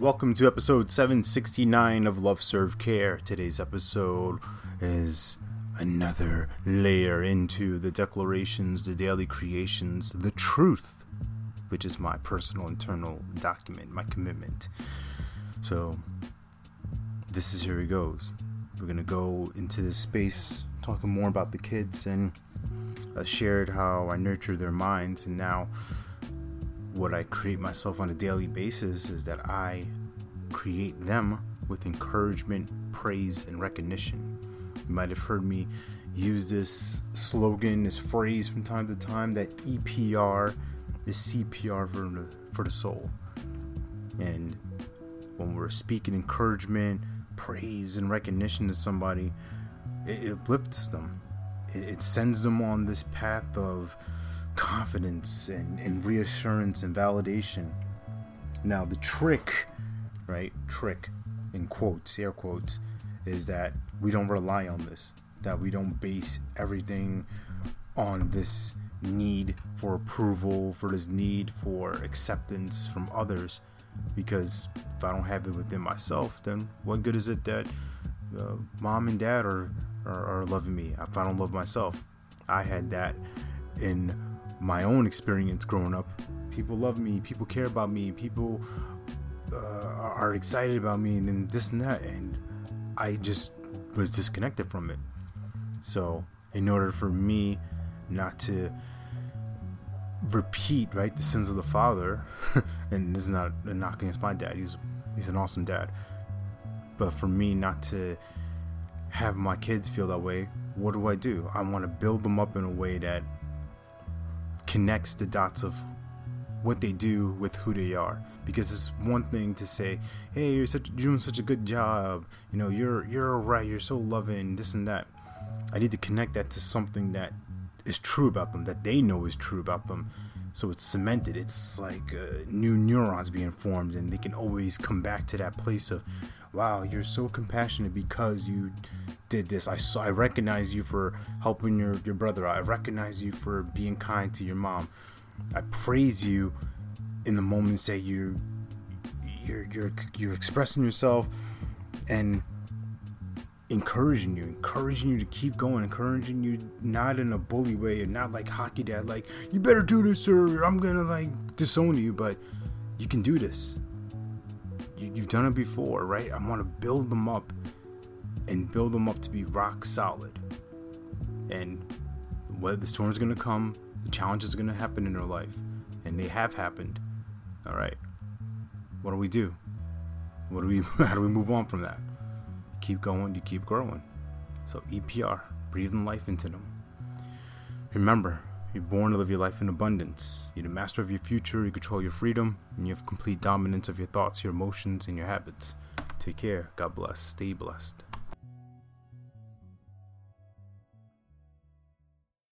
Welcome to episode 769 of Love Serve Care. Today's episode is another layer into the declarations, the daily creations, the truth, which is my personal internal document, my commitment. So, this is here it goes. We're gonna go into this space talking more about the kids and I shared how I nurture their minds and now what I create myself on a daily basis is that I create them with encouragement, praise, and recognition. You might have heard me use this slogan, this phrase from time to time that EPR is CPR for the, for the soul. And when we're speaking encouragement, praise, and recognition to somebody, it uplifts them. It sends them on this path of confidence and, and reassurance and validation. Now, the trick, right? Trick in quotes, air quotes, is that we don't rely on this, that we don't base everything on this need for approval, for this need for acceptance from others. Because if I don't have it within myself, then what good is it that uh, mom and dad are, are, are loving me if I don't love myself? I had that in my own experience growing up. People love me, people care about me, people uh, are excited about me, and then this and that, and I just was disconnected from it. So, in order for me not to repeat right the sins of the father, and this is not a knock against my dad, he's he's an awesome dad, but for me not to have my kids feel that way, what do I do? I want to build them up in a way that connects the dots of what they do with who they are. Because it's one thing to say hey you're such you're doing such a good job. You know you're you're right. You're so loving this and that. I need to connect that to something that is true about them that they know is true about them. So it's cemented. It's like uh, new neurons being formed and they can always come back to that place of wow you're so compassionate because you did this. I saw, I recognize you for helping your, your brother. I recognize you for being kind to your mom. I praise you in the moments that you you're you're you're expressing yourself and encouraging you, encouraging you to keep going, encouraging you not in a bully way and not like hockey dad, like you better do this or I'm gonna like disown you, but you can do this. You, you've done it before, right? I want to build them up and build them up to be rock solid. And whether the storm's gonna come, the challenges are gonna happen in their life, and they have happened. All right, what do we do? What do we? How do we move on from that? Keep going. You keep growing. So EPR, breathing life into them. Remember, you're born to live your life in abundance. You're the master of your future. You control your freedom, and you have complete dominance of your thoughts, your emotions, and your habits. Take care. God bless. Stay blessed.